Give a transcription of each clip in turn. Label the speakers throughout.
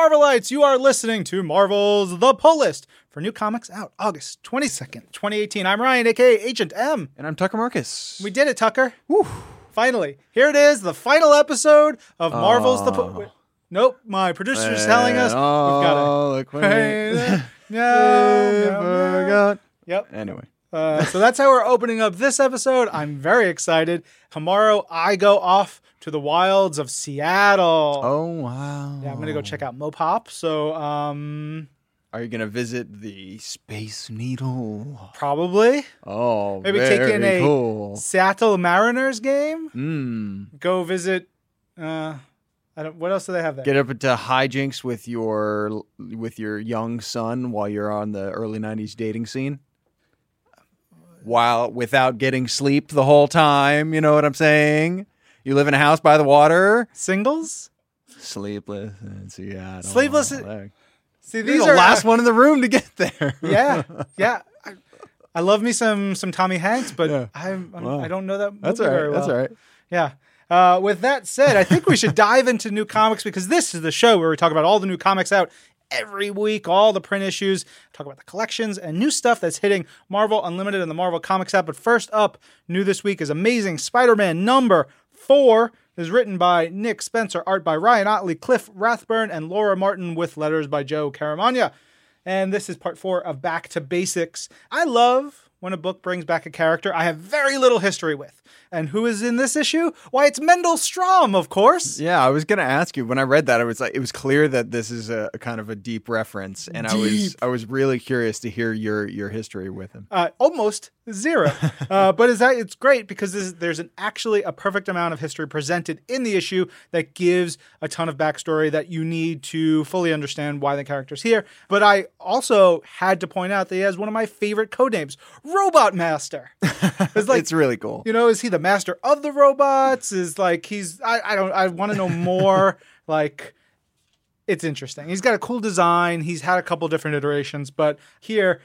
Speaker 1: Marvelites! You are listening to Marvel's The Pull List for new comics out August 22nd, 2018. I'm Ryan, aka Agent M.
Speaker 2: And I'm Tucker Marcus.
Speaker 1: We did it, Tucker. Finally. Here it is, the final episode of Marvel's The Pull. Wait, Nope, my producer's telling us we've got
Speaker 2: Oh, look what
Speaker 1: it.
Speaker 2: we
Speaker 1: no, no, no.
Speaker 2: forgot.
Speaker 1: Yep.
Speaker 2: Anyway,
Speaker 1: Uh, so that's how we're opening up this episode. I'm very excited. Tomorrow I go off to the wilds of Seattle.
Speaker 2: oh wow.
Speaker 1: Yeah, I'm gonna go check out Mopop. So um
Speaker 2: Are you gonna visit the Space Needle?
Speaker 1: probably
Speaker 2: Oh,
Speaker 1: Maybe take in a-
Speaker 2: cool.
Speaker 1: Seattle Mariners game.
Speaker 2: Mm.
Speaker 1: Go visit uh I don't what else do they have there?
Speaker 2: Get up into hijinks with your with your young son while you're on the early '90s dating scene. While without getting sleep the whole time, you know what I'm saying? You live in a house by the water.
Speaker 1: Singles?
Speaker 2: Sleepless in Seattle.
Speaker 1: Sleepless-
Speaker 2: Like,
Speaker 1: See
Speaker 2: You're
Speaker 1: these
Speaker 2: the
Speaker 1: are
Speaker 2: last one in the room to get there.
Speaker 1: Yeah. Yeah. I, I love me some some Tommy Hanks, but
Speaker 2: Yeah.
Speaker 1: I'm, I'm
Speaker 2: Wow.
Speaker 1: I don't know that movie
Speaker 2: That's all
Speaker 1: very well.
Speaker 2: That's all right.
Speaker 1: Yeah. Uh, with that said, I think we should dive into new comics because this is the show where we talk about all the new comics out every week, all the print issues, talk about the collections and new stuff that's hitting Marvel Unlimited and the Marvel Comics app. But first up, new this week is Amazing Spider Man number four. Is written by Nick Spencer, art by Ryan Ottley, Cliff Rathburn, and Laura Martin, with letters by Joe Caramagna. And this is part four of Back to Basics. I love when a book brings back a character I have very little history with. And who is in this issue? Why, it's Mendel Stromm, of course.
Speaker 2: Yeah, I was gonna ask you when I read that. I was like, it was clear that this is a, a kind of a deep reference, and I was I was really curious to hear your your history with him.
Speaker 1: Uh, almost zero. uh, but is that it's great because this, there's an actually a perfect amount of history presented in the issue that gives a ton of backstory that you need to fully understand why the character's here. But I also had to point out that he has one of my favorite codenames, Robot Master. It's like
Speaker 2: it's really cool.
Speaker 1: you know, is he the master of the robots? Is like he's I, I don't I want to know more. like it's interesting. He's got a cool design. He's had a couple different iterations, but here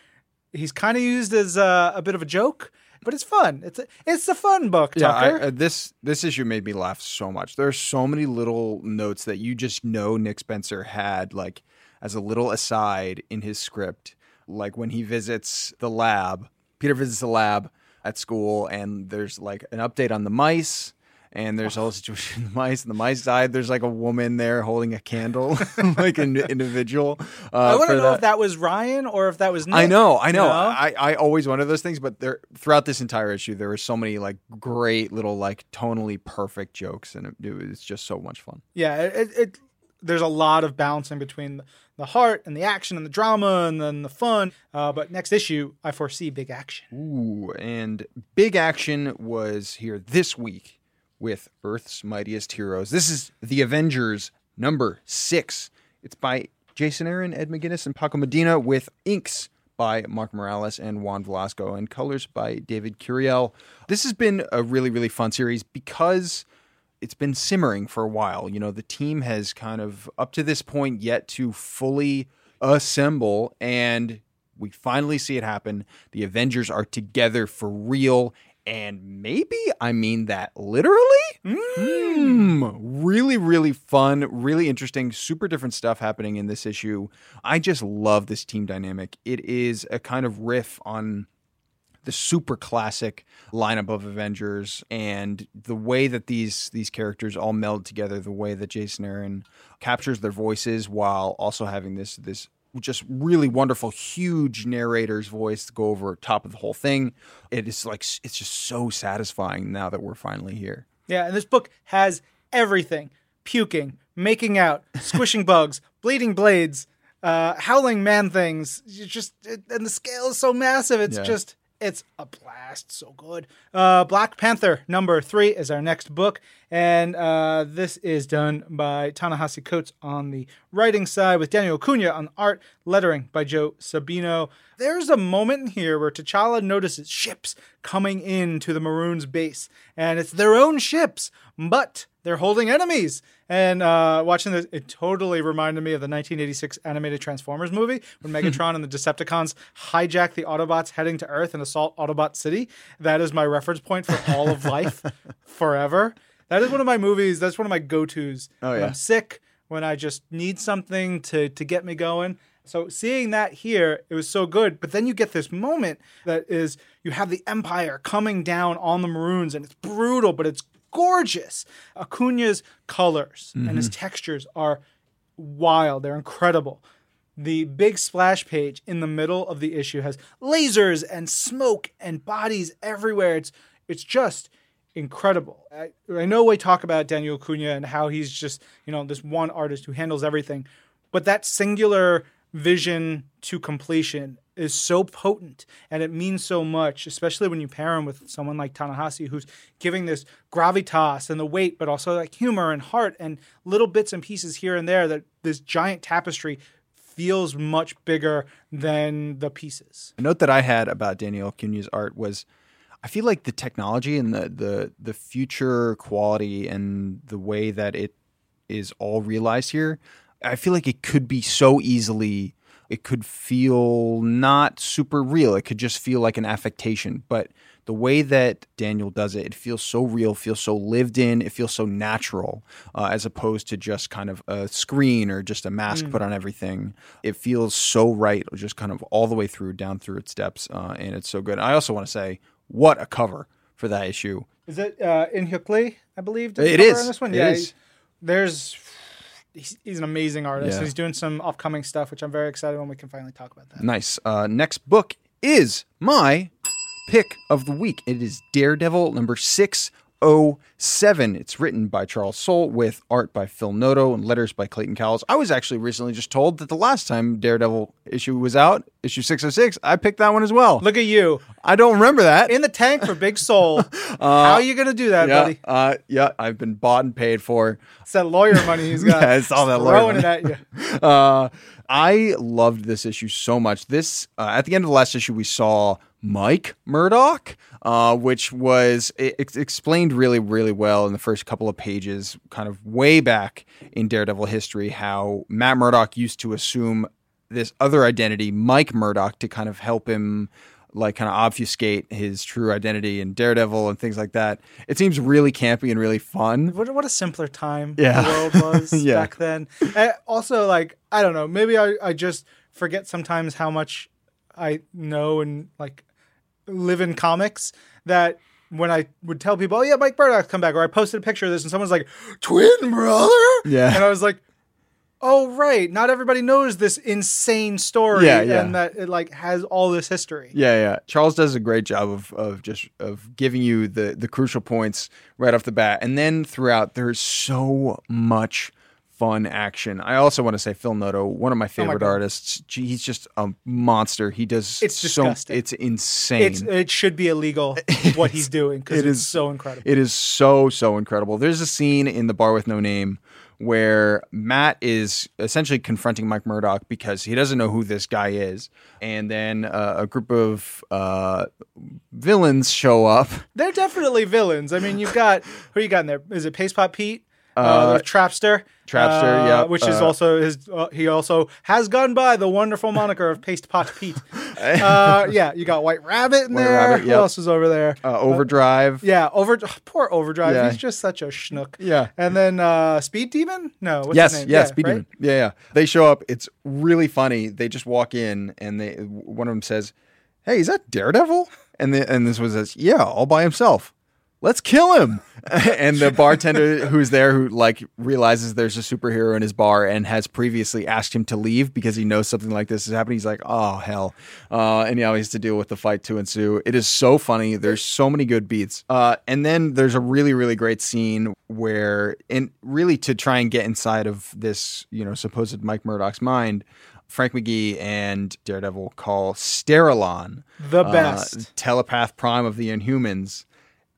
Speaker 1: he's kind of used as a, a bit of a joke. But it's fun. It's a, it's a fun book,
Speaker 2: Yeah, I, uh, this this issue made me laugh so much. There are so many little notes that you just know Nick Spencer had, like as a little aside in his script, like when he visits the lab. Peter visits the lab at school, and there's like an update on the mice. And there's a whole situation the mice, and the mice died. There's like a woman there holding a candle, like an individual. Uh,
Speaker 1: I want to know if that was Ryan or if that was Nick.
Speaker 2: I know, I know.
Speaker 1: you
Speaker 2: I, I always wonder those things, but there throughout this entire issue, there were so many like great little like tonally perfect jokes, and it, it was just so much fun.
Speaker 1: Yeah, it, it, it there's a lot of balancing between the heart and the action and the drama and then the fun. Uh, but next issue, I foresee big action.
Speaker 2: Ooh, and big action was here this week with Earth's Mightiest Heroes. This is the Avengers number six. It's by Jason Aaron, Ed McGuinness, and Paco Medina with inks by Mark Morales and Juan Velasco and colors by David Curiel. This has been a really, really fun series because it's been simmering for a while. You know, the team has kind of up to this point yet to fully assemble and we finally see it happen. The Avengers are together for real and maybe I mean that literally. Mm. Really, really fun, really interesting, super different stuff happening in this issue. I just love this team dynamic. It is a kind of riff on the super classic lineup of Avengers and the way that these these characters all meld together, the way that Jason Aaron captures their voices while also having this this just really wonderful huge narrator's voice to go over top of the whole thing. It is like it's just so satisfying now that we're finally here.
Speaker 1: Yeah, and this book has everything puking, making out, squishing bugs, bleeding blades, uh, howling man things. You just, it, and the scale is so massive. It's
Speaker 2: Yeah.
Speaker 1: just, it's a blast. So good. Uh, Black Panther number three is our next book. And uh, this is done by Ta-Nehisi Coates on the writing side with Daniel Acuna on art, lettering by Joe Sabino. There's a moment in here where T'Challa notices ships coming into the Maroons' base, and it's their own ships, but they're holding enemies. And uh, watching this, it totally reminded me of the 1986 animated Transformers movie when Megatron and the Decepticons hijack the Autobots heading to Earth and assault Autobot City. That is my reference point for all of life, forever. That is one of my movies. That's one of my go tos.
Speaker 2: Oh,
Speaker 1: When
Speaker 2: yeah.
Speaker 1: I'm sick when I just need something to to get me going. So seeing that here, it was so good. But then you get this moment that is you have the Empire coming down on the Maroons, and it's brutal, but it's gorgeous. Acuna's colors and his mm-hmm. textures are wild. They're incredible. The big splash page in the middle of the issue has lasers and smoke and bodies everywhere. It's it's just incredible. I, I know we talk about Daniel Acuna and how he's just you know this one artist who handles everything, but that singular vision to completion is so potent and it means so much, especially when you pair him with someone like Ta-Nehisi, who's giving this gravitas and the weight, but also like humor and heart and little bits and pieces here and there that this giant tapestry feels much bigger than the pieces.
Speaker 2: A note that I had about Daniel Acuna's art was I feel like the technology and the the the future quality and the way that it is all realized here, I feel like it could be so easily it could feel not super real. It could just feel like an affectation, but the way that Daniel does it, it feels so real, feels so lived in, it feels so natural, uh, as opposed to just kind of a screen or just a mask put on everything. It feels so right, just kind of all the way through, down through its steps, uh, and it's so good. I also want to say, what a cover for that issue!
Speaker 1: Is it uh, in Hyuk Lee, I believe?
Speaker 2: It is.
Speaker 1: On this one?
Speaker 2: It
Speaker 1: yeah.
Speaker 2: is.
Speaker 1: There's. He's, he's an amazing artist.
Speaker 2: Yeah.
Speaker 1: He's doing some upcoming stuff, which I'm very excited when we can finally talk about that.
Speaker 2: Nice. Uh, next book is my pick of the week. It is Daredevil number 607. It's written by Charles Soule with art by Phil Noto and letters by Clayton Cowles. I was actually recently just told that the last time Daredevil issue was out, issue 606, I picked that one as well.
Speaker 1: Look at you
Speaker 2: I don't remember that.
Speaker 1: in the tank for Big Soule. How are you gonna do that,
Speaker 2: yeah,
Speaker 1: buddy?
Speaker 2: uh, yeah, I've been bought and paid for.
Speaker 1: It's that lawyer money he's got.
Speaker 2: Yeah, it's all that lawyer
Speaker 1: throwing
Speaker 2: money.
Speaker 1: it at you.
Speaker 2: Uh, I loved this issue so much. This uh, at the end of the last issue, we saw Mike Murdock, uh, which was explained really, really well in the first couple of pages, kind of way back in Daredevil history, how Matt Murdock used to assume this other identity, Mike Murdock, to kind of help him like kind of obfuscate his true identity in Daredevil and things like that. It seems really campy and really fun.
Speaker 1: What, what a simpler time
Speaker 2: Yeah.
Speaker 1: the world was
Speaker 2: Yeah.
Speaker 1: back then. And also, like I don't know, maybe I, I just forget sometimes how much I know and like live in comics that when I would tell people, "Oh yeah, Mike Murdock's come back," or I posted a picture of this, and someone's like, "Twin brother,"
Speaker 2: Yeah.
Speaker 1: and I was like. Oh right, not everybody knows this insane story,
Speaker 2: Yeah, yeah.
Speaker 1: and that it like has all this history.
Speaker 2: Yeah, yeah. Charles does a great job of of just of giving you the the crucial points right off the bat, and then throughout there's so much fun action. I also want to say Phil Noto, one of my favorite
Speaker 1: God.
Speaker 2: artists. Gee, he's just a monster. He does
Speaker 1: It's
Speaker 2: so
Speaker 1: disgusting.
Speaker 2: it's insane.
Speaker 1: It's it should be illegal what he's doing because
Speaker 2: it
Speaker 1: it's
Speaker 2: is-
Speaker 1: so incredible.
Speaker 2: It is so so incredible. There's a scene in the bar with no name where Matt is essentially confronting Mike Murdock because he doesn't know who this guy is, and then uh, a group of uh, villains show up.
Speaker 1: They're definitely villains. I mean, you've got who you got in there? Is it Paste Pot Pete? Uh, there's Trapster.
Speaker 2: Trapster,
Speaker 1: uh,
Speaker 2: yeah,
Speaker 1: Which is
Speaker 2: uh,
Speaker 1: also his. Uh, he also has gone by the wonderful moniker of Paste Pot Pete. uh, yeah, you got White Rabbit in
Speaker 2: White
Speaker 1: there.
Speaker 2: Rabbit,
Speaker 1: Who else is over there?
Speaker 2: Uh, Overdrive.
Speaker 1: yeah, over poor Overdrive.
Speaker 2: Yeah.
Speaker 1: He's just such a schnook.
Speaker 2: Yeah.
Speaker 1: And then uh, Speed Demon? No. What's
Speaker 2: yes,
Speaker 1: his name?
Speaker 2: yes,
Speaker 1: yeah,
Speaker 2: Speed
Speaker 1: right?
Speaker 2: Demon. Yeah, yeah. They show up. It's really funny. They just walk in, and they one of them says, "Hey, is that Daredevil?" And the, and this was says, "Yeah, all by himself. Let's kill him." and the bartender who's there, who like realizes there's a superhero in his bar and has previously asked him to leave because he knows something like this is happening. He's like, "Oh hell!" Uh, and now he has to deal with the fight to ensue. It is so funny. There's so many good beats. Uh, and then there's a really, really great scene where, and really to try and get inside of this, you know, supposed Mike Murdock's mind. Frank McGee and Daredevil call Sterilon
Speaker 1: The
Speaker 2: uh,
Speaker 1: best.
Speaker 2: telepath prime of the Inhumans.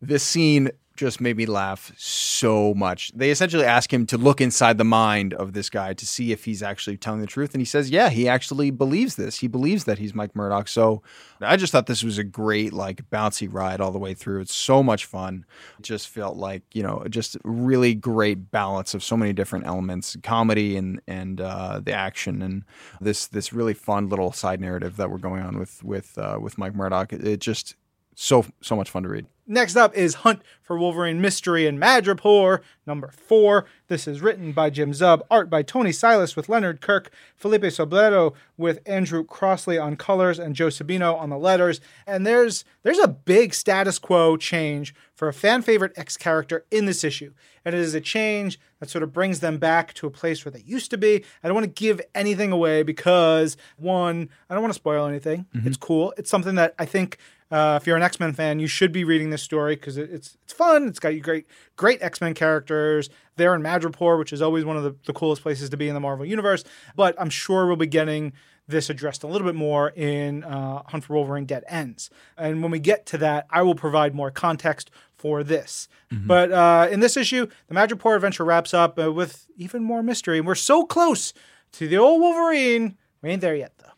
Speaker 2: This scene just made me laugh so much. They essentially ask him to look inside the mind of this guy to see if he's actually telling the truth. And he says, yeah, he actually believes this. He believes that he's Mike Murdock. So I just thought this was a great, like, bouncy ride all the way through. It's so much fun. It just felt like, you know, just really great balance of so many different elements, comedy and, and, uh, the action and this, this really fun little side narrative that we're going on with, with, uh, with Mike Murdock. It, it just, so, so much fun to read.
Speaker 1: Next up is Hunt for Wolverine Mystery and Madripoor, number four. This is written by Jim Zub, art by Thony Silas with Leonard Kirk, Felipe Sobreiro with Andrew Crossley on colors, and Joe Sabino on the letters. And there's there's a big status quo change for a fan favorite X character in this issue. And it is a change that sort of brings them back to a place where they used to be. I don't want to give anything away because one, I don't want to spoil anything. Mm-hmm. It's cool. It's something that I think uh, if you're an X Men fan, you should be reading this story because it, it's it's fun. It's got you great great X Men characters. They're in Madripoor, which is always one of the, the coolest places to be in the Marvel universe. But I'm sure we'll be getting this addressed a little bit more in uh, Hunt for Wolverine Dead Ends. And when we get to that, I will provide more context for this. But uh, in this issue, the Madripoor adventure wraps up uh, with even more mystery. And we're so close to the old Wolverine. We ain't there yet, though.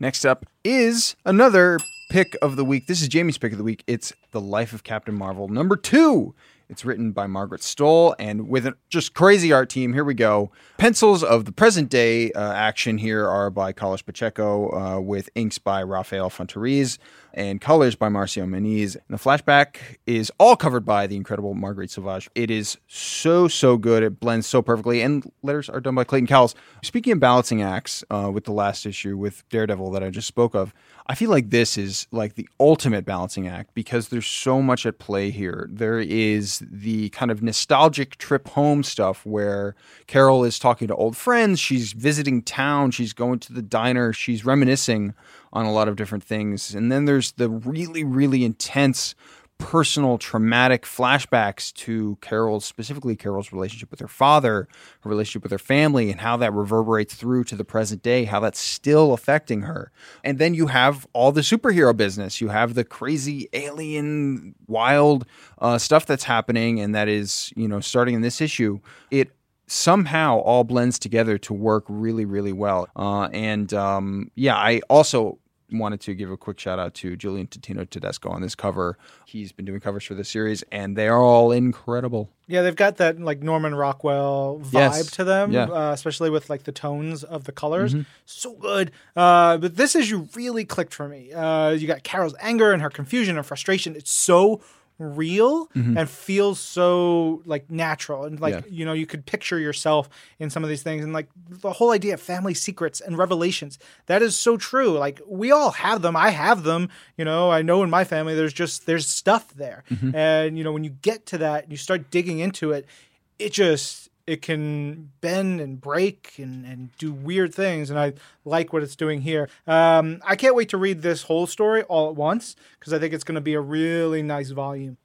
Speaker 2: Next up is another pick of the week. This is Jamie's pick of the week. It's The Life of Captain Marvel, number two. It's written by Margaret Stohl and with a just crazy art team. Here we go. Pencils of the present day uh, action here are by Carlos Pacheco, uh, with inks by Rafael Fonteriz and colors by Marcio Menyz. And the flashback is all covered by the incredible Marguerite Sauvage. It is so, so good. It blends so perfectly. And letters are done by Clayton Cowles. Speaking of balancing acts uh, with the last issue with Daredevil that I just spoke of, I feel like this is like the ultimate balancing act because there's so much at play here. There is the kind of nostalgic trip home stuff where Carol is talking to old friends, she's visiting town, she's going to the diner, she's reminiscing on a lot of different things. And then there's the really, really intense personal traumatic flashbacks to Carol's specifically Carol's relationship with her father, her relationship with her family and how that reverberates through to the present day, how that's still affecting her. And then you have all the superhero business. You have the crazy alien wild uh, stuff that's happening and that is, you know, starting in this issue. It somehow all blends together to work really, really well. Uh, and um, yeah, I also wanted to give a quick shout out to Julian Totino Tedesco on this cover. He's been doing covers for the series, and they are all incredible.
Speaker 1: Yeah, they've got that like Norman Rockwell vibe
Speaker 2: Yes.
Speaker 1: to them,
Speaker 2: Yeah. Mm-hmm.
Speaker 1: uh, especially with like the tones of the colors. So good. Uh, but this issue really clicked for me. Uh, you got Carol's anger and her confusion and frustration. It's so real and feels so like natural and like
Speaker 2: Mm-hmm. Yeah.
Speaker 1: you know you could picture yourself in some of these things and like the whole idea of family secrets and revelations that is so true like we all have them i have them you know i know in my family there's just there's stuff there
Speaker 2: Mm-hmm.
Speaker 1: and you know when you get to that and you start digging into it it just it can bend and break and, and do weird things and i like what it's doing here. Um, i can't wait to read this whole story all at once because i think it's going to be a really nice volume.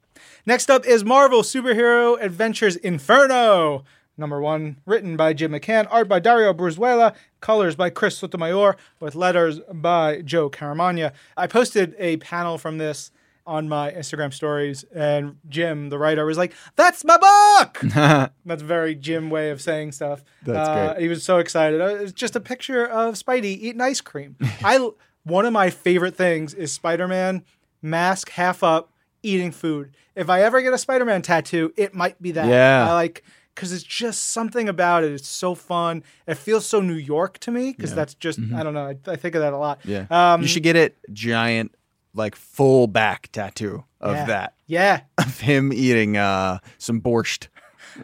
Speaker 1: Next up is marvel superhero adventures inferno number one written by jim mccann art by dario brizuela colors by chris sotomayor with letters by joe caramagna. I posted a panel from this on my Instagram stories, and Jim, the writer, was like, "That's my book." That's a very Jim way of saying stuff.
Speaker 2: That's
Speaker 1: Uh,
Speaker 2: great.
Speaker 1: He was so excited. Uh, It's just a picture of Spidey eating ice cream. I one of my favorite things is Spider-Man mask half up eating food. If I ever get a Spider-Man tattoo, it might be that.
Speaker 2: Yeah.
Speaker 1: I like because it's just something about it. It's so fun. It feels so New York to me because that's just I don't know. I, I think of that a lot.
Speaker 2: Mm-hmm. Yeah.
Speaker 1: Um,
Speaker 2: you should get it giant, like full back tattoo of
Speaker 1: yeah.
Speaker 2: that.
Speaker 1: Yeah.
Speaker 2: Of him eating uh, some borscht.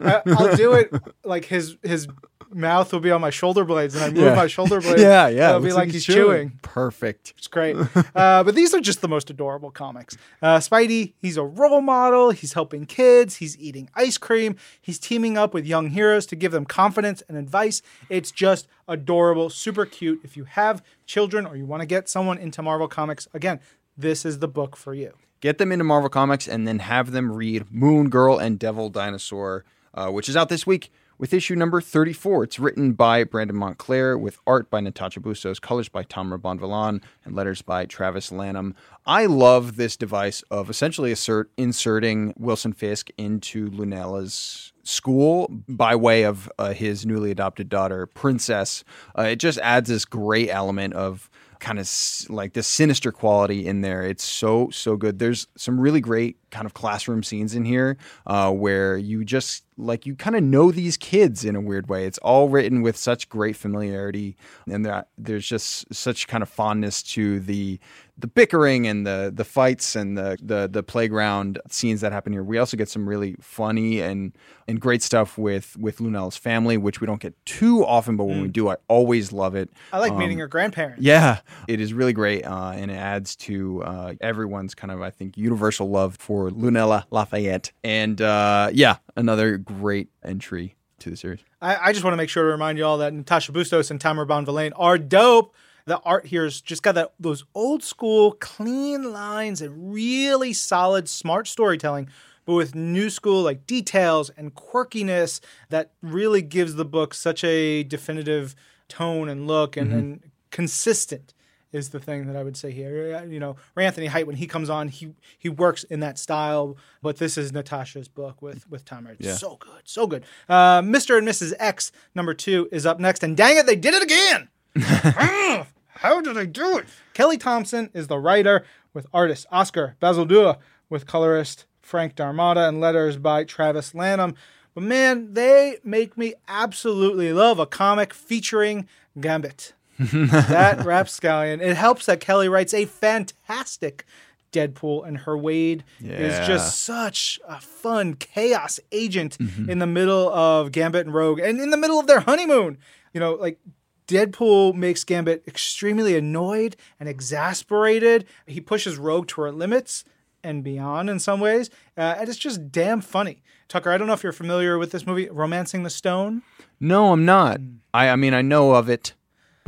Speaker 1: I- I'll do it like his his mouth will be on my shoulder blades, and I move
Speaker 2: Yeah.
Speaker 1: my shoulder blades.
Speaker 2: yeah, yeah.
Speaker 1: It'll be
Speaker 2: looks
Speaker 1: like he's chewing.
Speaker 2: Perfect.
Speaker 1: It's great. Uh, but these are just the most adorable comics. Uh, Spidey, he's a role model. He's helping kids. He's eating ice cream. He's teaming up with young heroes to give them confidence and advice. It's just adorable, super cute. If you have children or you want to get someone into Marvel Comics, again, this is the book for you.
Speaker 2: Get them into Marvel Comics and then have them read Moon Girl and Devil Dinosaur, uh, which is out this week with issue number 34. It's written by Brandon Montclare with art by Natasha Bustos, colors by Tom Rabon and letters by Travis Lanham. I love this device of essentially assert, inserting Wilson Fisk into Lunella's school by way of uh, his newly adopted daughter, Princess. Uh, it just adds this great element of kind of like this sinister quality in there. It's so so good. There's some really great kind of classroom scenes in here uh, where you just like you kind of know these kids in a weird way. It's all written with such great familiarity, and there, there's just such kind of fondness to the the bickering and the the fights and the the the playground scenes that happen here. We also get some really funny and and great stuff with with Lunella's family, which we don't get too often, but when we do, I always love it.
Speaker 1: I like meeting her grandparents.
Speaker 2: Yeah, it is really great, uh, and it adds to uh, everyone's kind of, I think, universal love for Lunella Lafayette. And uh, yeah, another great entry to the series.
Speaker 1: I, I just want to make sure to remind you all that Natasha Bustos and Tamara Bonvillain are dope. The art here's just got that those old school clean lines and really solid, smart storytelling, but with new school like details and quirkiness that really gives the book such a definitive tone and look and, and consistent is the thing that I would say here. You know, Ray Anthony Height when he comes on, he he works in that style. But this is Natasha's book with with. It's
Speaker 2: Yeah.
Speaker 1: so good, so good. Uh, Mr. and Mrs. X number two is up next, and dang it, they did it again. Ah, How did I do it? Kelly Thompson is the writer with artist Oscar Bazaldua, with colorist Frank D'Armata, and letters by Travis Lanham. But man, they make me absolutely love a comic featuring Gambit. that rapscallion. It helps that Kelly writes a fantastic Deadpool, and her Wade
Speaker 2: Yeah.
Speaker 1: is just such a fun chaos agent in the middle of Gambit and Rogue, and in the middle of their honeymoon. You know, like Deadpool makes Gambit extremely annoyed and exasperated. He pushes Rogue to her limits and beyond in some ways, uh, and it's just damn funny. Tucker, I don't know if you're familiar with this movie, Romancing the Stone.
Speaker 2: No, I'm not.
Speaker 1: Hmm.
Speaker 2: I, I mean, I know of it,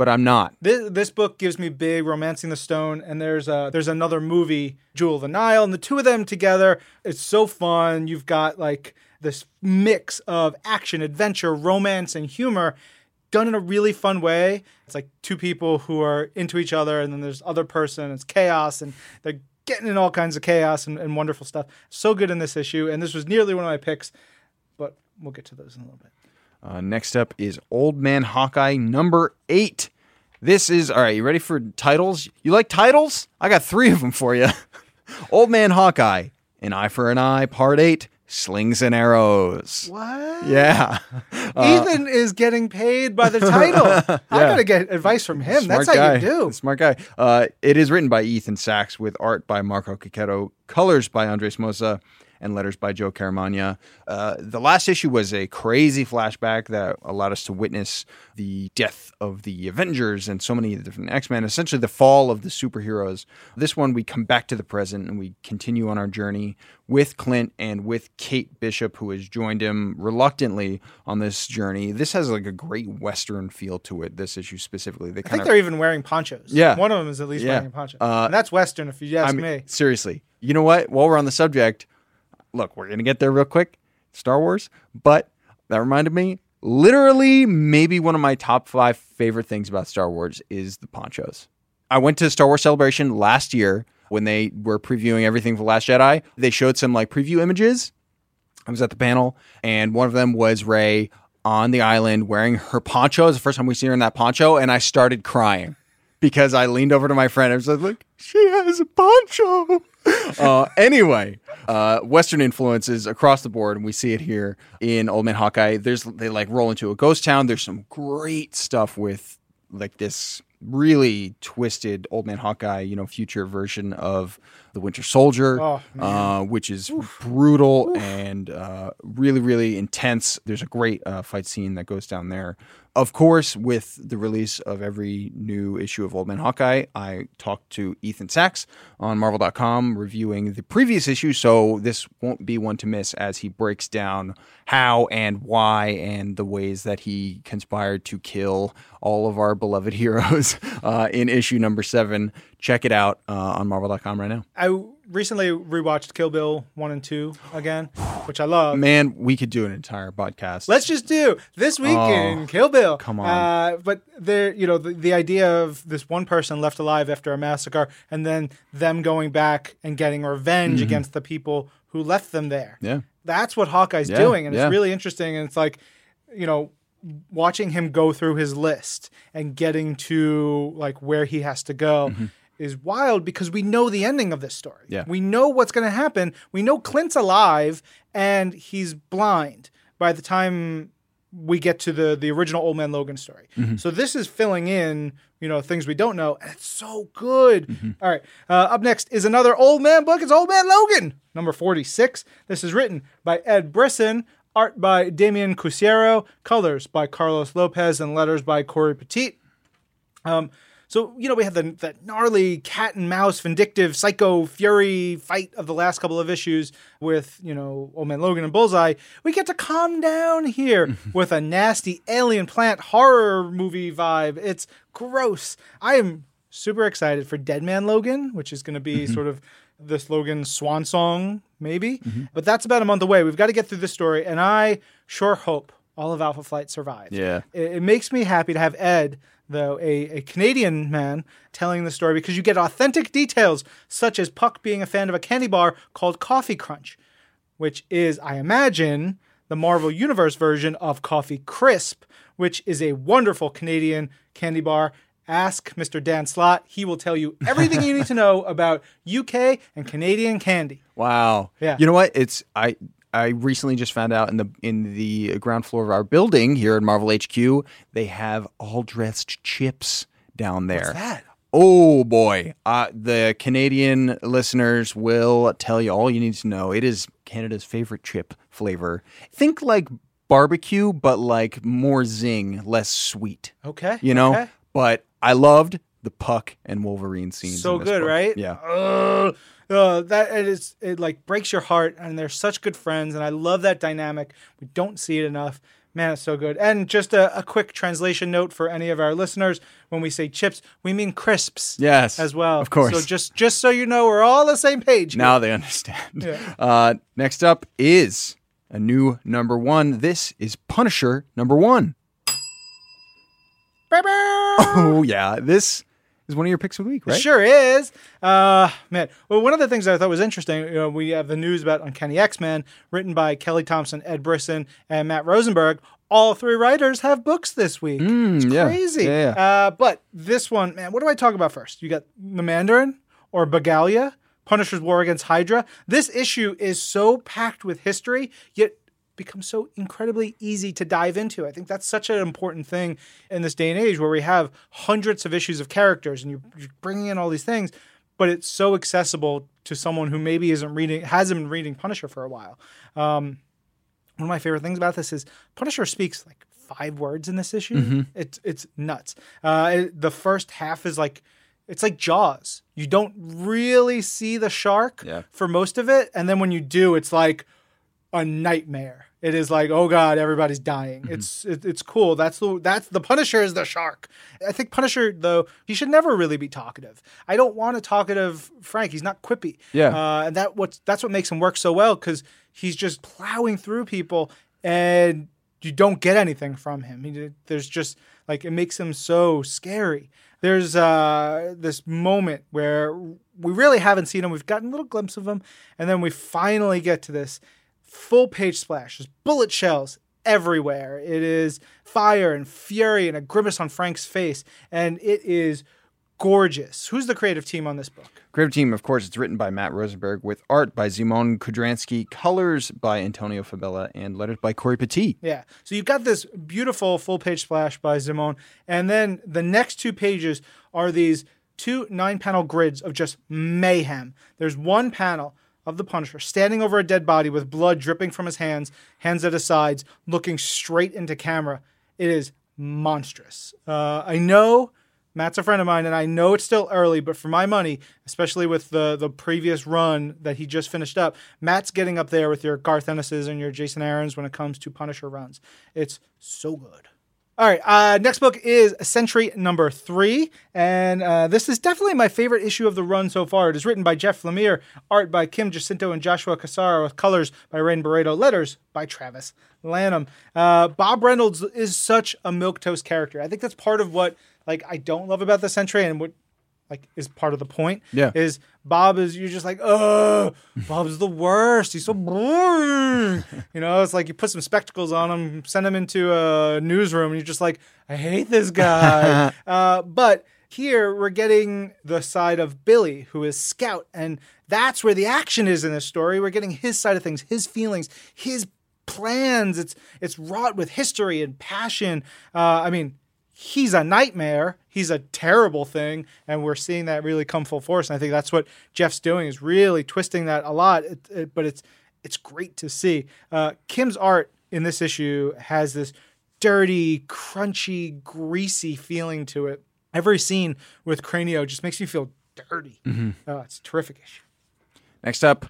Speaker 2: but I'm not.
Speaker 1: This, this book gives me big romancing the stone and there's a there's another movie jewel of the nile and the two of them together it's so fun. You've got like this mix of action adventure romance and humor done in a really fun way. It's like two people who are into each other and then there's other person it's chaos and they're getting in all kinds of chaos and, and wonderful stuff. So good in this issue and this was nearly one of my picks but we'll get to those in a little bit
Speaker 2: Uh, next up is Old Man Hawkeye number eight. This is all right. You ready for titles? You like titles? I got three of them for you. Old Man Hawkeye, An Eye for an Eye, Part Eight, Slings and Arrows.
Speaker 1: what
Speaker 2: Yeah,
Speaker 1: Ethan is getting paid by the title. I gotta get advice from him. That's how
Speaker 2: guy.
Speaker 1: you do.
Speaker 2: Smart guy. Uh, it is written by Ethan Sacks with art by Marco Checchetto, colors by Andres Mossa, and letters by Joe Caramagna. Uh, the last issue was a crazy flashback that allowed us to witness the death of the Avengers and so many of the different X Men, essentially the fall of the superheroes. This one, we come back to the present and we continue on our journey with Clint and with Kate Bishop, who has joined him reluctantly on this journey. This has like a great Western feel to it, this issue specifically. They
Speaker 1: I think
Speaker 2: of
Speaker 1: they're even wearing ponchos.
Speaker 2: Yeah.
Speaker 1: One of them is at least
Speaker 2: Yeah.
Speaker 1: wearing a poncho.
Speaker 2: Uh,
Speaker 1: and that's Western, if you ask
Speaker 2: I mean,
Speaker 1: me.
Speaker 2: seriously. You know what? While we're on the subject, look, we're gonna get there real quick. Star Wars, but that reminded me. Literally, maybe one of my top five favorite things about Star Wars is the ponchos. I went to Star Wars Celebration last year when they were previewing everything for Last Jedi. They showed some like preview images. I was at the panel, and one of them was Rey on the island wearing her poncho. It was the first time we seen her in that poncho, and I started crying because I leaned over to my friend. I was like, "Look, she has a poncho." uh, anyway, uh, Western influences across the board, and we see it here in Old Man Hawkeye. There's they like roll into a ghost town. There's some great stuff with like this really twisted Old Man Hawkeye, you know, future version of the Winter Soldier,
Speaker 1: Oh,
Speaker 2: uh, which is brutal and uh, really, really intense. There's a great uh, fight scene that goes down there. Of course, with the release of every new issue of Old Man Hawkeye, I talked to Ethan Sacks on Marvel.com reviewing the previous issue, so this won't be one to miss as he breaks down how and why and the ways that he conspired to kill all of our beloved heroes uh, in issue number seven. Check it out uh, on Marvel.com right now.
Speaker 1: I recently rewatched Kill Bill 1 and 2 again, which I love.
Speaker 2: Man, we could do an entire podcast.
Speaker 1: Let's just do this weekend in Kill Bill.
Speaker 2: Oh, come on.
Speaker 1: Uh, but there, you know, the, the idea of this one person left alive after a massacre, and then them going back and getting revenge against the people who left them there.
Speaker 2: Mm-hmm. Yeah.
Speaker 1: That's what Hawkeye's
Speaker 2: Yeah,
Speaker 1: doing, and
Speaker 2: yeah.
Speaker 1: it's really interesting. And it's like, you know, watching him go through his list and getting to like where he has to go.
Speaker 2: Mm-hmm.
Speaker 1: Is wild because we know the ending of this story.
Speaker 2: Yeah.
Speaker 1: We know what's going to happen. We know Clint's alive and he's blind by the time we get to the the original Old Man Logan story. So this is filling in, you know, things we don't know, and it's so good. All right, uh, up next is another Old Man book. It's Old Man Logan, number forty six. This is written by Ed Brisson, art by Damian Couceiro, colors by Carlos Lopez, and letters by Cory Petit. Um, so you know we have the that gnarly cat and mouse vindictive psycho fury fight of the last couple of issues with you know Old Man Logan and Bullseye. We get to calm down here with a nasty alien plant horror movie vibe. It's gross. I am super excited for Dead Man Logan, which is going to be mm-hmm. sort of this Logan swan song maybe, mm-hmm. but that's about a month away. We've got to get through this story, and I sure hope all of Alpha Flight survives
Speaker 2: Yeah.
Speaker 1: it, it makes me happy to have Ed, though, a, a Canadian man, telling the story because you get authentic details, such as Puck being a fan of a candy bar called Coffee Crunch, which is, I imagine, the Marvel Universe version of Coffee Crisp, which is a wonderful Canadian candy bar. Ask Mr. Dan Slott. He will tell you everything you need to know about UK and Canadian candy.
Speaker 2: Wow.
Speaker 1: Yeah.
Speaker 2: You know what? It's I I recently just found out in the in the ground floor of our building here at Marvel HQ, they have all dressed chips down there.
Speaker 1: What's that?
Speaker 2: Oh boy. Uh, the Canadian listeners will tell you all you need to know. It is Canada's favorite chip flavor. Think like barbecue, but like more zing, less sweet.
Speaker 1: Okay.
Speaker 2: You know?
Speaker 1: okay.
Speaker 2: But I loved the Puck and Wolverine scenes.
Speaker 1: so good,
Speaker 2: book.
Speaker 1: right?
Speaker 2: Yeah.
Speaker 1: Ugh. Uh, that it is it like breaks your heart, and they're such good friends, and I love that dynamic. We don't see it enough. Man, it's so good. And just a, a quick translation note for any of our listeners: when we say chips, we mean crisps.
Speaker 2: Yes.
Speaker 1: as well.
Speaker 2: Of course.
Speaker 1: So just just so you know, we're all on the same page.
Speaker 2: Now they understand.
Speaker 1: Yeah.
Speaker 2: Uh, next up is a new number one. This is Punisher number one. Oh yeah, this is one of your picks of the week, right?
Speaker 1: Sure is. Uh, man. Well, one of the things I thought was interesting, you know, we have the news about Uncanny X Men, written by Kelly Thompson, Ed Brisson, and Matt Rosenberg. All three writers have books this week. it's
Speaker 2: yeah.
Speaker 1: crazy.
Speaker 2: Yeah,
Speaker 1: Uh, but this one, man, what do I talk about first? You got the Mandarin or Bagalia, Punisher's War Against Hydra. This issue is so packed with history, yet becomes so incredibly easy to dive into. I think that's such an important thing in this day and age where we have hundreds of issues of characters and you're, bringing in all these things, but it's so accessible to someone who maybe isn't reading, hasn't been reading Punisher for a while. Um, one of my favorite things about this is Punisher speaks like five words in this issue. It's it's nuts. Uh, it- the first half is like it's like Jaws. You don't really see the shark
Speaker 2: Yeah.
Speaker 1: for most of it, and then when you do, it's like a nightmare. It is like, oh god, everybody's dying. It's it, it's cool. That's the that's the Punisher is the shark. I think Punisher though he should never really be talkative. I don't want a talkative Frank. He's not quippy.
Speaker 2: Yeah.
Speaker 1: uh, and that what's that's what makes him work so well because he's just plowing through people and you don't get anything from him. He, there's just like it makes him so scary. There's uh, this moment where we really haven't seen him. We've gotten a little glimpse of him, and then we finally get to this full page splash. There's bullet shells everywhere. It is fire and fury and a grimace on Frank's face, and it is gorgeous. Who's the creative team on this book?
Speaker 2: Creative team, of course, it's written by Matt Rosenberg with art by Szymon Kudranski, colors by Antonio Fabela, and letters by Cory Petit.
Speaker 1: Yeah. So you've got this beautiful full page splash by Szymon, and then the next two pages are these two nine panel grids of just mayhem. There's one panel of the Punisher standing over a dead body with blood dripping from his hands, hands at his sides, looking straight into camera. It is monstrous. Uh, I know Matt's a friend of mine, and I know it's still early, but for my money, especially with the the previous run that he just finished up, Matt's getting up there with your Garth Ennis's and your Jason Aaron's when it comes to Punisher runs. It's so good. All right, uh, next book is Sentry number three, and uh, this is definitely my favorite issue of the run so far. It is written by Jeff Lemire, art by Kim Jacinto and Joshua Cassara, with colors by Rain Beredo, letters by Travis Lanham. Uh, Bob Reynolds is such a milquetoast character. I think that's part of what like I don't love about the Sentry, and what like is part of the point.
Speaker 2: Yeah.
Speaker 1: is Bob is you're just like oh Bob's the worst. He's so boring. you know, it's like you put some spectacles on him, send him into a newsroom, and you're just like I hate this guy. uh, but Here, we're getting the side of Billy, who is Scout, and that's where the action is in this story. We're getting his side of things, his feelings, his plans. It's it's wrought with history and passion. Uh, I mean, he's a nightmare. He's a terrible thing, and we're seeing that really come full force. And I think that's what Jeff's doing is really twisting that a lot. It, it, but it's it's great to see. Uh, Kim's art in this issue has this dirty, crunchy, greasy feeling to it. Every scene with Cranio just makes me feel dirty. Oh, it's a terrific issue.
Speaker 2: Next up,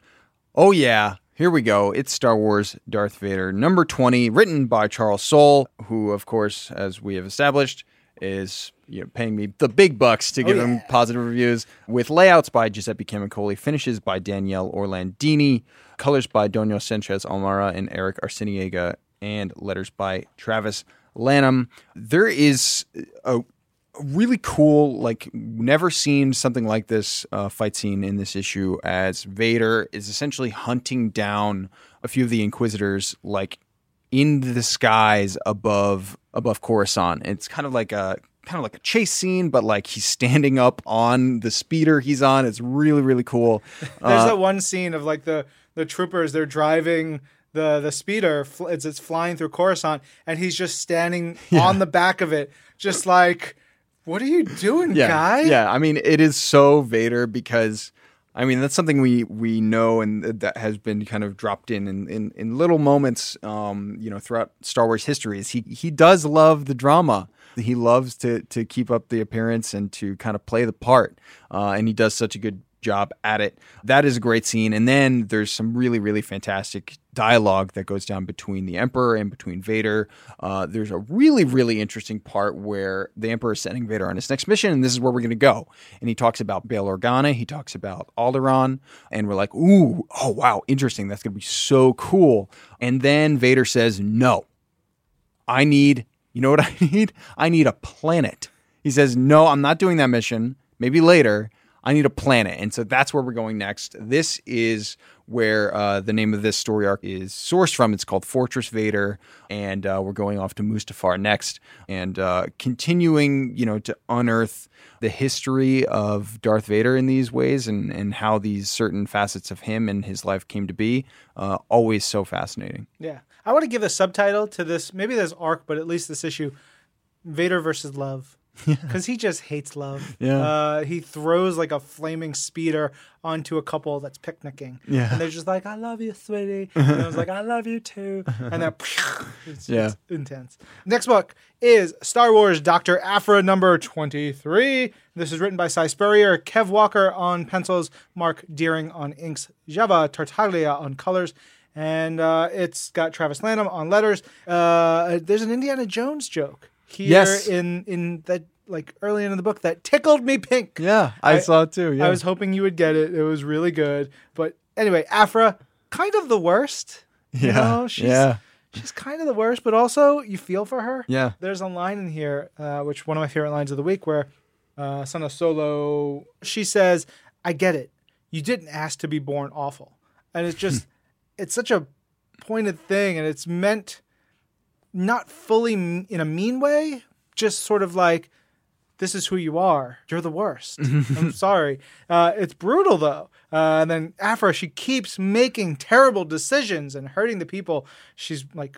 Speaker 2: oh yeah, here we go. It's Star Wars Darth Vader number 20, written by Charles Soule, who, of course, as we have established, is you know, paying me the big bucks to oh, give him
Speaker 1: yeah.
Speaker 2: positive reviews, with layouts by Giuseppe Camuncoli, finishes by Daniele Orlandini, colors by Dono Sanchez Almara and Eric Arciniega, and letters by Travis Lanham. There is a really cool, like never seen something like this uh, fight scene in this issue. As Vader is essentially hunting down a few of the Inquisitors, like in the skies above above Coruscant. It's kind of like a kind of like a chase scene, but like he's standing up on the speeder he's on. It's really really cool.
Speaker 1: There's
Speaker 2: Uh,
Speaker 1: that one scene of like the the troopers they're driving the the speeder it's, it's flying through Coruscant and he's just standing on the back of it just like what are you doing
Speaker 2: yeah,
Speaker 1: guy
Speaker 2: Yeah, I mean, it is so Vader because, I mean, that's something we we know and that has been kind of dropped in in, in, in little moments, um, you know, throughout Star Wars history. Is he he does love the drama. He loves to to keep up the appearance and to kind of play the part, uh, and he does such a good job at it. That is a great scene. And then there's some really, really fantastic dialogue that goes down between the Emperor and between Vader. Uh, there's a really, really interesting part where the Emperor is sending Vader on his next mission, and this is where we're going to go. And he talks about Bail Organa, he talks about Alderaan, and we're like, ooh, oh, wow, interesting. That's going to be so cool. And then Vader says, no, I need, you know what I need? I need a planet. He says, no, I'm not doing that mission. Maybe later. I need a planet. And so that's where we're going next. This is where uh, the name of this story arc is sourced from. It's called Fortress Vader. And uh, we're going off to Mustafar next and uh, continuing, you know, to unearth the history of Darth Vader in these ways and, and how these certain facets of him and his life came to be. Uh, always so fascinating.
Speaker 1: Yeah. I want to give a subtitle to this, maybe this arc, but at least this issue Vader versus love. Because he just hates love.
Speaker 2: Yeah.
Speaker 1: Uh, he throws like a flaming speeder onto a couple that's picnicking.
Speaker 2: Yeah.
Speaker 1: And they're just like, I love you, sweetie. And I was like, I love you too. And then it's,
Speaker 2: Yeah.
Speaker 1: it's intense. Next book is Star Wars Dr. Aphra number 23. This is written by Si Spurrier, Kev Walker on pencils, Marc Deering on inks, Java Tartaglia on colors. And uh, it's got Travis Lanham on letters. Uh, there's an Indiana Jones joke here
Speaker 2: Yes.
Speaker 1: in in that like early in the book that tickled me pink.
Speaker 2: Yeah, I, saw it too. Yeah.
Speaker 1: I was hoping you would get it. It was really good. But anyway, Aphra, kind of the worst. You
Speaker 2: Yeah,
Speaker 1: know, she's,
Speaker 2: yeah.
Speaker 1: she's kind of the worst, but also you feel for her.
Speaker 2: Yeah.
Speaker 1: There's a line in here, uh, which one of my favorite lines of the week, where uh, Sana Solo, she says, I get it. You didn't ask to be born awful. And it's just, it's such a pointed thing, and it's meant not fully m- in a mean way, just sort of like, this is who you are. You're the worst. I'm sorry. Uh, it's brutal though. Uh, and then Aphra, she keeps making terrible decisions and hurting the people she's like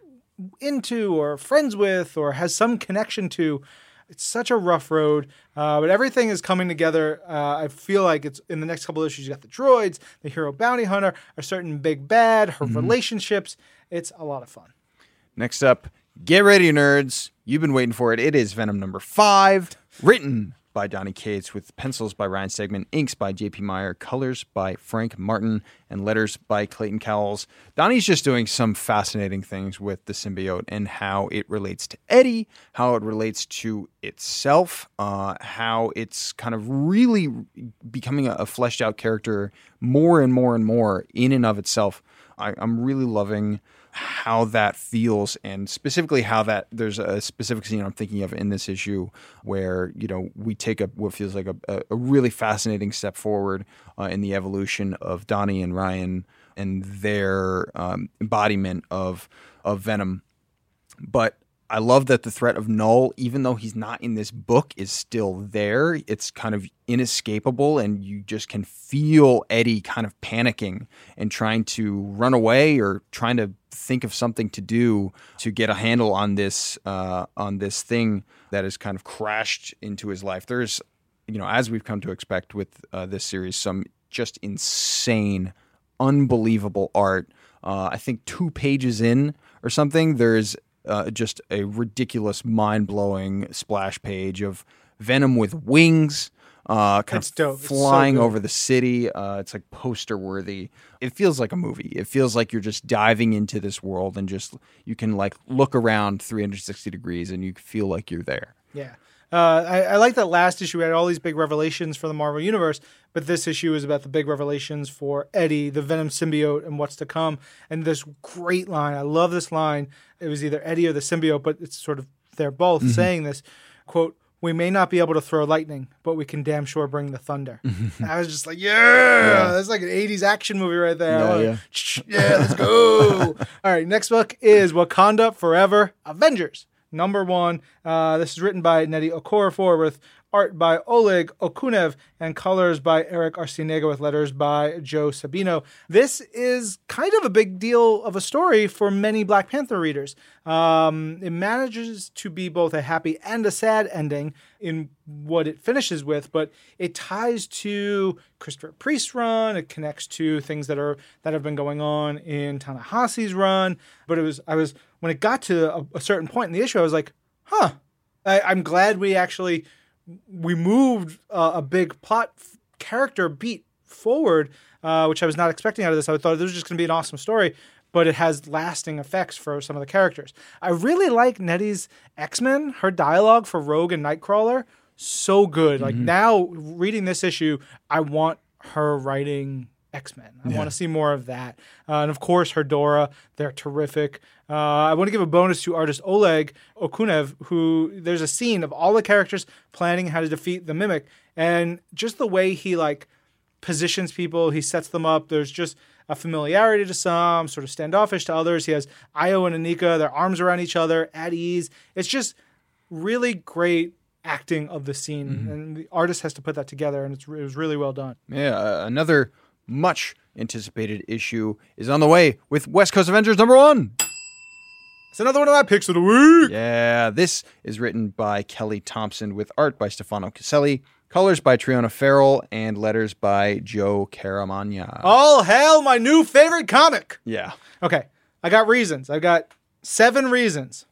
Speaker 1: into or friends with or has some connection to. It's such a rough road, uh, but everything is coming together. Uh, I feel like it's in the next couple issues. You got the droids, the hero bounty hunter, a certain big bad, her relationships. It's a lot of fun.
Speaker 2: Next up, get ready, nerds. You've been waiting for it. It is Venom number five, written by Donny Cates with pencils by Ryan Stegman, inks by JP Mayer, colors by Frank Martin, and letters by Clayton Cowles. Donny's just doing some fascinating things with the symbiote and how it relates to Eddie, how it relates to itself, uh, how it's kind of really becoming a, fleshed out character more and more and more in and of itself. I, I'm really loving how that feels and specifically how that there's a specific scene I'm thinking of in this issue where you know we take a what feels like a, a, really fascinating step forward uh, in the evolution of Donny and Ryan and their um, embodiment of of Venom but I love that the threat of Null, even though he's not in this book, is still there. It's kind of inescapable, and you just can feel Eddie kind of panicking and trying to run away or trying to think of something to do to get a handle on this uh, on this thing that has kind of crashed into his life. There's, you know, as we've come to expect with uh, this series, some just insane, unbelievable art. Uh, I think two pages in or something, there's uh, just a ridiculous, mind blowing splash page of Venom with wings. Uh, kind of
Speaker 1: dope. It's so
Speaker 2: flying over the city. Uh, it's like poster worthy. It feels like a movie. It feels like you're just diving into this world and just you can like look around 360 degrees and you feel like you're there.
Speaker 1: Yeah. Uh, I, I like that last issue. We had all these big revelations for the Marvel Universe, but this issue is about the big revelations for Eddie, the Venom symbiote, and what's to come. And this great line. I love this line. It was either Eddie or the symbiote, but it's sort of they're both saying this quote. We may not be able to throw lightning, but we can damn sure bring the thunder. I was just like, yeah, that's like an 80s action movie right there.
Speaker 2: Yeah, yeah.
Speaker 1: yeah, let's go. All right, next book is Wakanda Forever Avengers, number one. Uh, this is written by Nnedi Okorafor with art by Oleg Okunev and colors by Eric Arciniega with letters by Joe Sabino. This is kind of a big deal of a story for many Black Panther readers. Um, it manages to be both a happy and a sad ending in what it finishes with, but it ties to Christopher Priest's run. It connects to things that are that have been going on in Ta-Nehisi's run. But it was I was when it got to a, a certain point in the issue, I was like, huh. I, I'm glad we actually we moved uh, a big plot f- character beat forward, uh, which I was not expecting out of this. I thought this was just going to be an awesome story, but it has lasting effects for some of the characters. I really like Nnedi's X Men. Her dialogue for Rogue and Nightcrawler so good. Like now reading this issue, I want her writing X Men. I want to see more of that. Uh, and of course, her Dora, they're terrific. Uh, I want to give a bonus to artist Oleg Okunev, who there's a scene of all the characters planning how to defeat the Mimic, and just the way he like positions people, he sets them up. There's just a familiarity to some, sort of standoffish to others. He has Io and Aneka, their arms around each other at ease. It's just really great acting of the scene, and the artist has to put that together, and it's, it was really well done.
Speaker 2: Yeah, uh, another much anticipated issue is on the way with West Coast Avengers number one.
Speaker 1: It's another one of my picks of the week.
Speaker 2: Yeah, this is written by Kelly Thompson with art by Stefano Caselli, colors by Triona Farrell, and letters by Joe Caramagna.
Speaker 1: All hail my new favorite comic.
Speaker 2: Yeah.
Speaker 1: Okay, I got reasons. I've got seven reasons.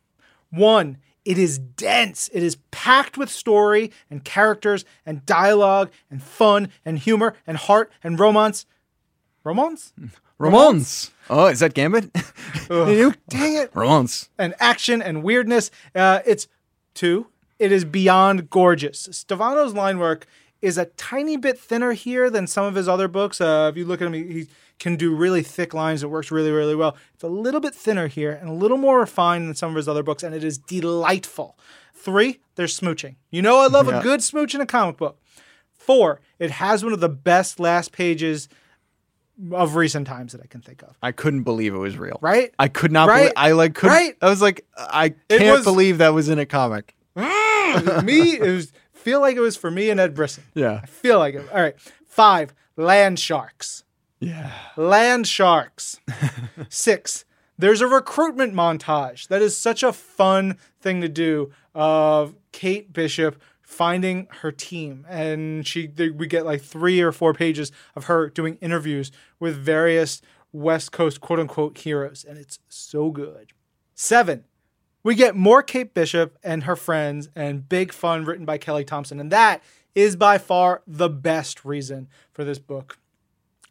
Speaker 1: One, it is dense. It is packed with story and characters and dialogue and fun and humor and heart and romance. Romance?
Speaker 2: Ramones. Oh, is that Gambit?
Speaker 1: Dang it.
Speaker 2: Ramones.
Speaker 1: and action and weirdness. Uh, it's two. It is beyond gorgeous. Stefano's line work is a tiny bit thinner here than some of his other books. Uh, if you look at him, he, he can do really thick lines. It works really, really well. It's a little bit thinner here and a little more refined than some of his other books, and it is delightful. Three, there's smooching. You know, I love a good smooch in a comic book. Four, it has one of the best last pages of recent times that I can think of.
Speaker 2: I couldn't believe it was real.
Speaker 1: Right?
Speaker 2: I could not
Speaker 1: Right?
Speaker 2: believe I like couldn't
Speaker 1: Right?
Speaker 2: I was like I can't
Speaker 1: was-
Speaker 2: believe that was in a comic.
Speaker 1: me, it was feel like it was for me and Ed Brisson.
Speaker 2: Yeah.
Speaker 1: I feel like it. All right. Five, land sharks.
Speaker 2: Yeah.
Speaker 1: Land sharks. Six, there's a recruitment montage. That is such a fun thing to do of Kate Bishop finding her team. And she we get like three or four pages of her doing interviews with various West Coast quote unquote heroes. And it's so good. Seven, we get more Kate Bishop and her friends and big fun written by Kelly Thompson. And that is by far the best reason for this book.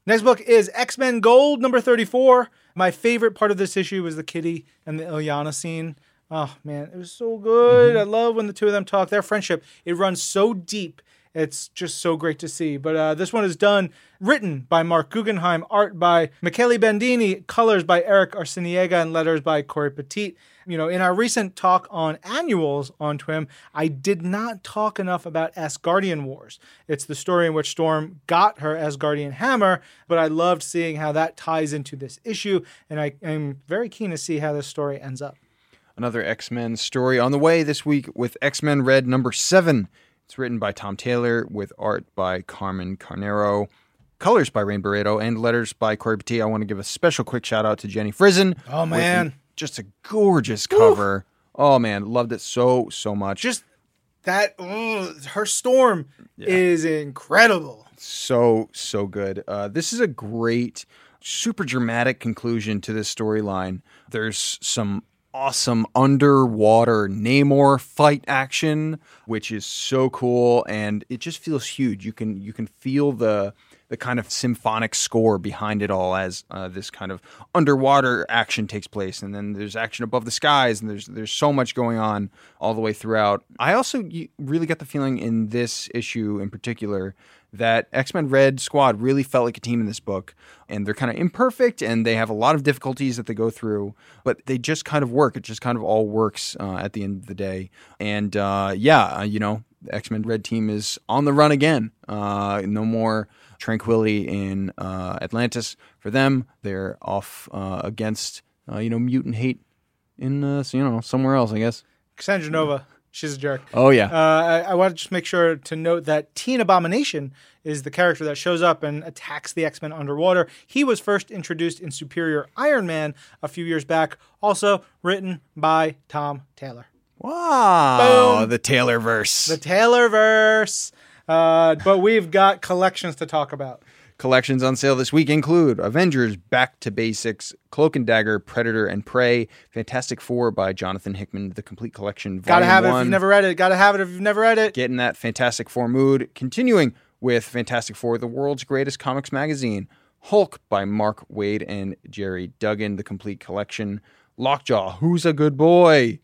Speaker 1: Next book is X Men Gold, number 34. My favorite part of this issue was the Kitty and the Illyana scene. Oh, man, it was so good. Mm-hmm. I love when the two of them talk. Their friendship, it runs so deep. It's just so great to see. But uh, this one is done, written by Marc Guggenheim, art by Michele Bandini, colors by Eric Arciniega, and letters by Cory Petit. You know, in our recent talk on annuals on Twim, I did not talk enough about Asgardian Wars. It's the story in which Storm got her Asgardian hammer, but I loved seeing how that ties into this issue, and I am very keen to see how this story ends up.
Speaker 2: another X Men story on the way this week with X Men Red number seven. It's written by Tom Taylor with art by Carmen Carnero, colors by Rain Beredo, and letters by Cory Petit. I want to give a special quick shout out to Jenny Frison.
Speaker 1: Oh, man.
Speaker 2: just a gorgeous cover. Oh man, loved it so so much.
Speaker 1: Just that, ugh, her storm is incredible.
Speaker 2: so so good. Uh, this is a great, super dramatic conclusion to this storyline. There's some awesome underwater Namor fight action, which is so cool, and it just feels huge. You can you can feel the the kind of symphonic score behind it all as uh, this kind of underwater action takes place, and then there's action above the skies, and there's there's so much going on all the way throughout. I also really got the feeling in this issue in particular that X Men Red Squad really felt like a team in this book, and they're kind of imperfect, and they have a lot of difficulties that they go through, but they just kind of work. It just kind of all works uh, at the end of the day, and uh, yeah, uh, you know, the X Men Red team is on the run again. Uh, no more tranquility in uh, Atlantis for them. They're off uh, against you know mutant hate in you know somewhere else, I guess.
Speaker 1: Cassandra Nova, she's a jerk.
Speaker 2: Oh yeah,
Speaker 1: Uh, I, I want to just make sure to note that Teen Abomination is the character that shows up and attacks the X Men underwater. He was first introduced in Superior Iron Man a few years back, also written by Tom Taylor.
Speaker 2: wow,
Speaker 1: Boom.
Speaker 2: the Taylor verse.
Speaker 1: The Taylorverse. Uh, but we've got collections to talk about.
Speaker 2: Collections on sale this week include Avengers Back to Basics, Cloak and Dagger, Predator and Prey, Fantastic Four by Jonathan Hickman, the complete collection.
Speaker 1: Gotta have it if you've never read it. Gotta have it if you've never read it.
Speaker 2: Get in that Fantastic Four mood. Continuing with Fantastic Four, the world's greatest comics magazine. Hulk by Mark Waid and Gerry Duggan, the complete collection. Lockjaw, Who's a Good Boy?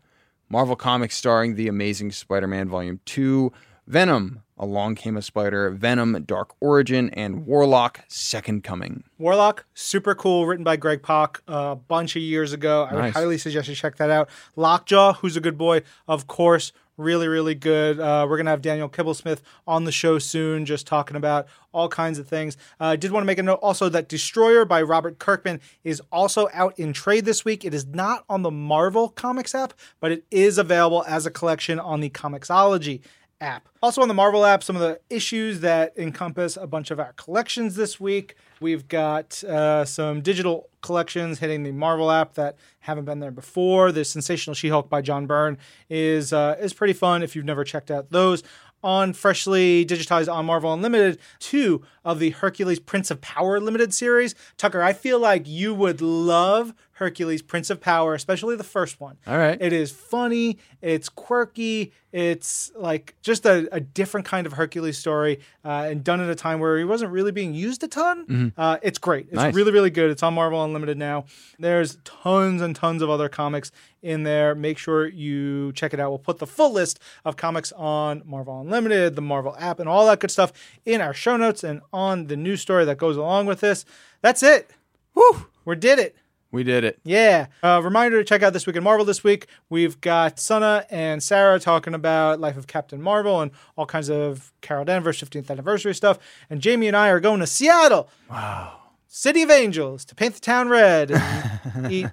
Speaker 2: Marvel Comics starring The Amazing Spider Man Volume 2. Venom, Along Came a Spider. Venom, Dark Origin. And Warlock, Second Coming.
Speaker 1: Warlock, super cool, written by Greg Pak a bunch of years ago. I would highly suggest you check that out. Lockjaw, who's a good boy, of course, really, really good. Uh, we're gonna have Daniel Kibblesmith on the show soon, just talking about all kinds of things. Uh, I did want to make a note also that Destroyer by Robert Kirkman is also out in trade this week. It is not on the Marvel Comics app, but it is available as a collection on the Comixology app. Also on the Marvel app, some of the issues that encompass a bunch of our collections this week. We've got uh, some digital collections hitting the Marvel app that haven't been there before. The Sensational She-Hulk by John Byrne is uh, is pretty fun if you've never checked out those. On freshly digitized on Marvel Unlimited, two of the Hercules Prince of Power limited series. Tucker, I feel like you would love Hercules Prince of Power, especially the first one.
Speaker 2: All right.
Speaker 1: It is funny. It's quirky. It's like just a, a different kind of Hercules story, uh, and done at a time where he wasn't really being used a ton. Uh, it's great. It's
Speaker 2: Nice.
Speaker 1: really, really good. It's on Marvel Unlimited now. There's tons and tons of other comics in there. Make sure you check it out. We'll put the full list of comics on Marvel Unlimited, the Marvel app, and all that good stuff in our show notes and on the news story that goes along with this. That's it.
Speaker 2: Woo!
Speaker 1: We did it.
Speaker 2: We did it.
Speaker 1: Yeah. Uh, reminder to check out This Week in Marvel this week. We've got Sana and Sarah talking about Life of Captain Marvel and all kinds of Carol Danvers 15th anniversary stuff. And Jamie and I are going to Seattle. Wow. City of Angels to paint the town red and eat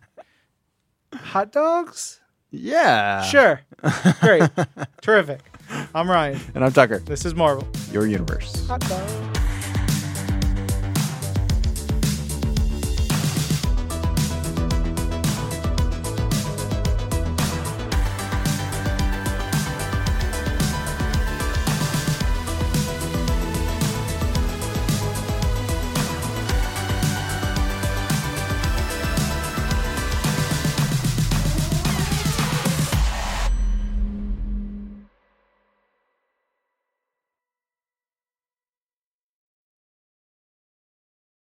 Speaker 1: hot dogs?
Speaker 2: Yeah.
Speaker 1: Sure. Great. Terrific. I'm Ryan.
Speaker 2: And I'm Tucker,
Speaker 1: This is Marvel.
Speaker 2: your universe.
Speaker 1: Hot dog.